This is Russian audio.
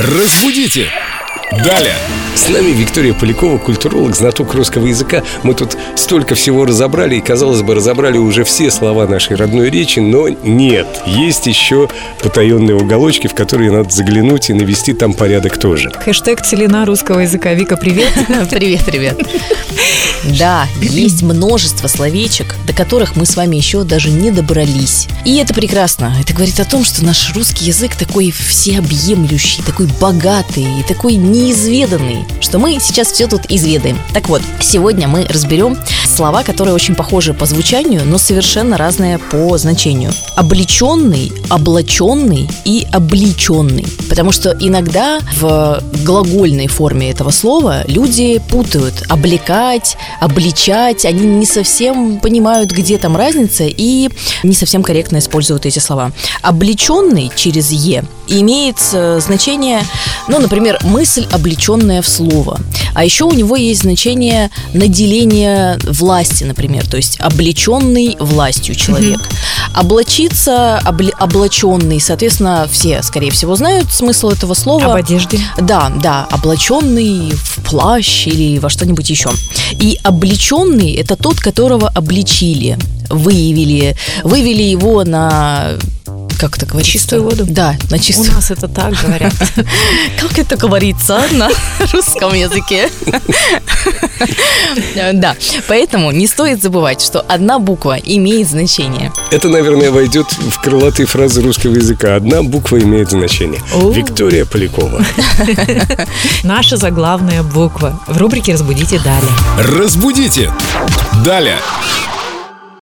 Разбудите! Далее! С нами Виктория Полякова, культуролог, знаток русского языка. Мы тут столько всего разобрали, и, казалось бы, разобрали уже все слова нашей родной речи, но нет. Есть еще потаенные уголочки, в которые надо заглянуть и навести там порядок тоже. Хэштег целина русского языка. Вика, привет. Привет, привет. Да, есть множество словечек, до которых мы с вами еще даже не добрались. И это прекрасно. Это говорит о том, что наш русский язык такой всеобъемлющий, такой богатый и такой неизведанный, что мы сейчас все тут изведаем. Так вот, сегодня мы разберем слова, которые очень похожи по звучанию, но совершенно разные по значению. Облеченный, облаченный и обличенный. Потому что иногда в глагольной форме этого слова люди путают облекать, обличать, они не совсем понимают, где там разница, и не совсем корректно используют эти слова. Облеченный через «е» имеет э, значение, ну, например, мысль, облеченная в слово. А еще у него есть значение наделения власти, например, то есть облеченный властью человек. Облачиться, обли- облаченный, соответственно, все, скорее всего, знают смысл этого слова. Об одежде. Да, да, облаченный в плащ или во что-нибудь еще. И облеченный это тот, которого обличили, выявили, вывели его на как это говорится? Чистую воду? Да, на У чистую. нас это так говорят. Как это говорится на русском языке? Да, поэтому не стоит забывать, что одна буква имеет значение. Это, наверное, войдет в крылатые фразы русского языка. Одна буква имеет значение. Виктория Полякова. Наша заглавная буква. В рубрике «Разбудите далее». Разбудите! Далее!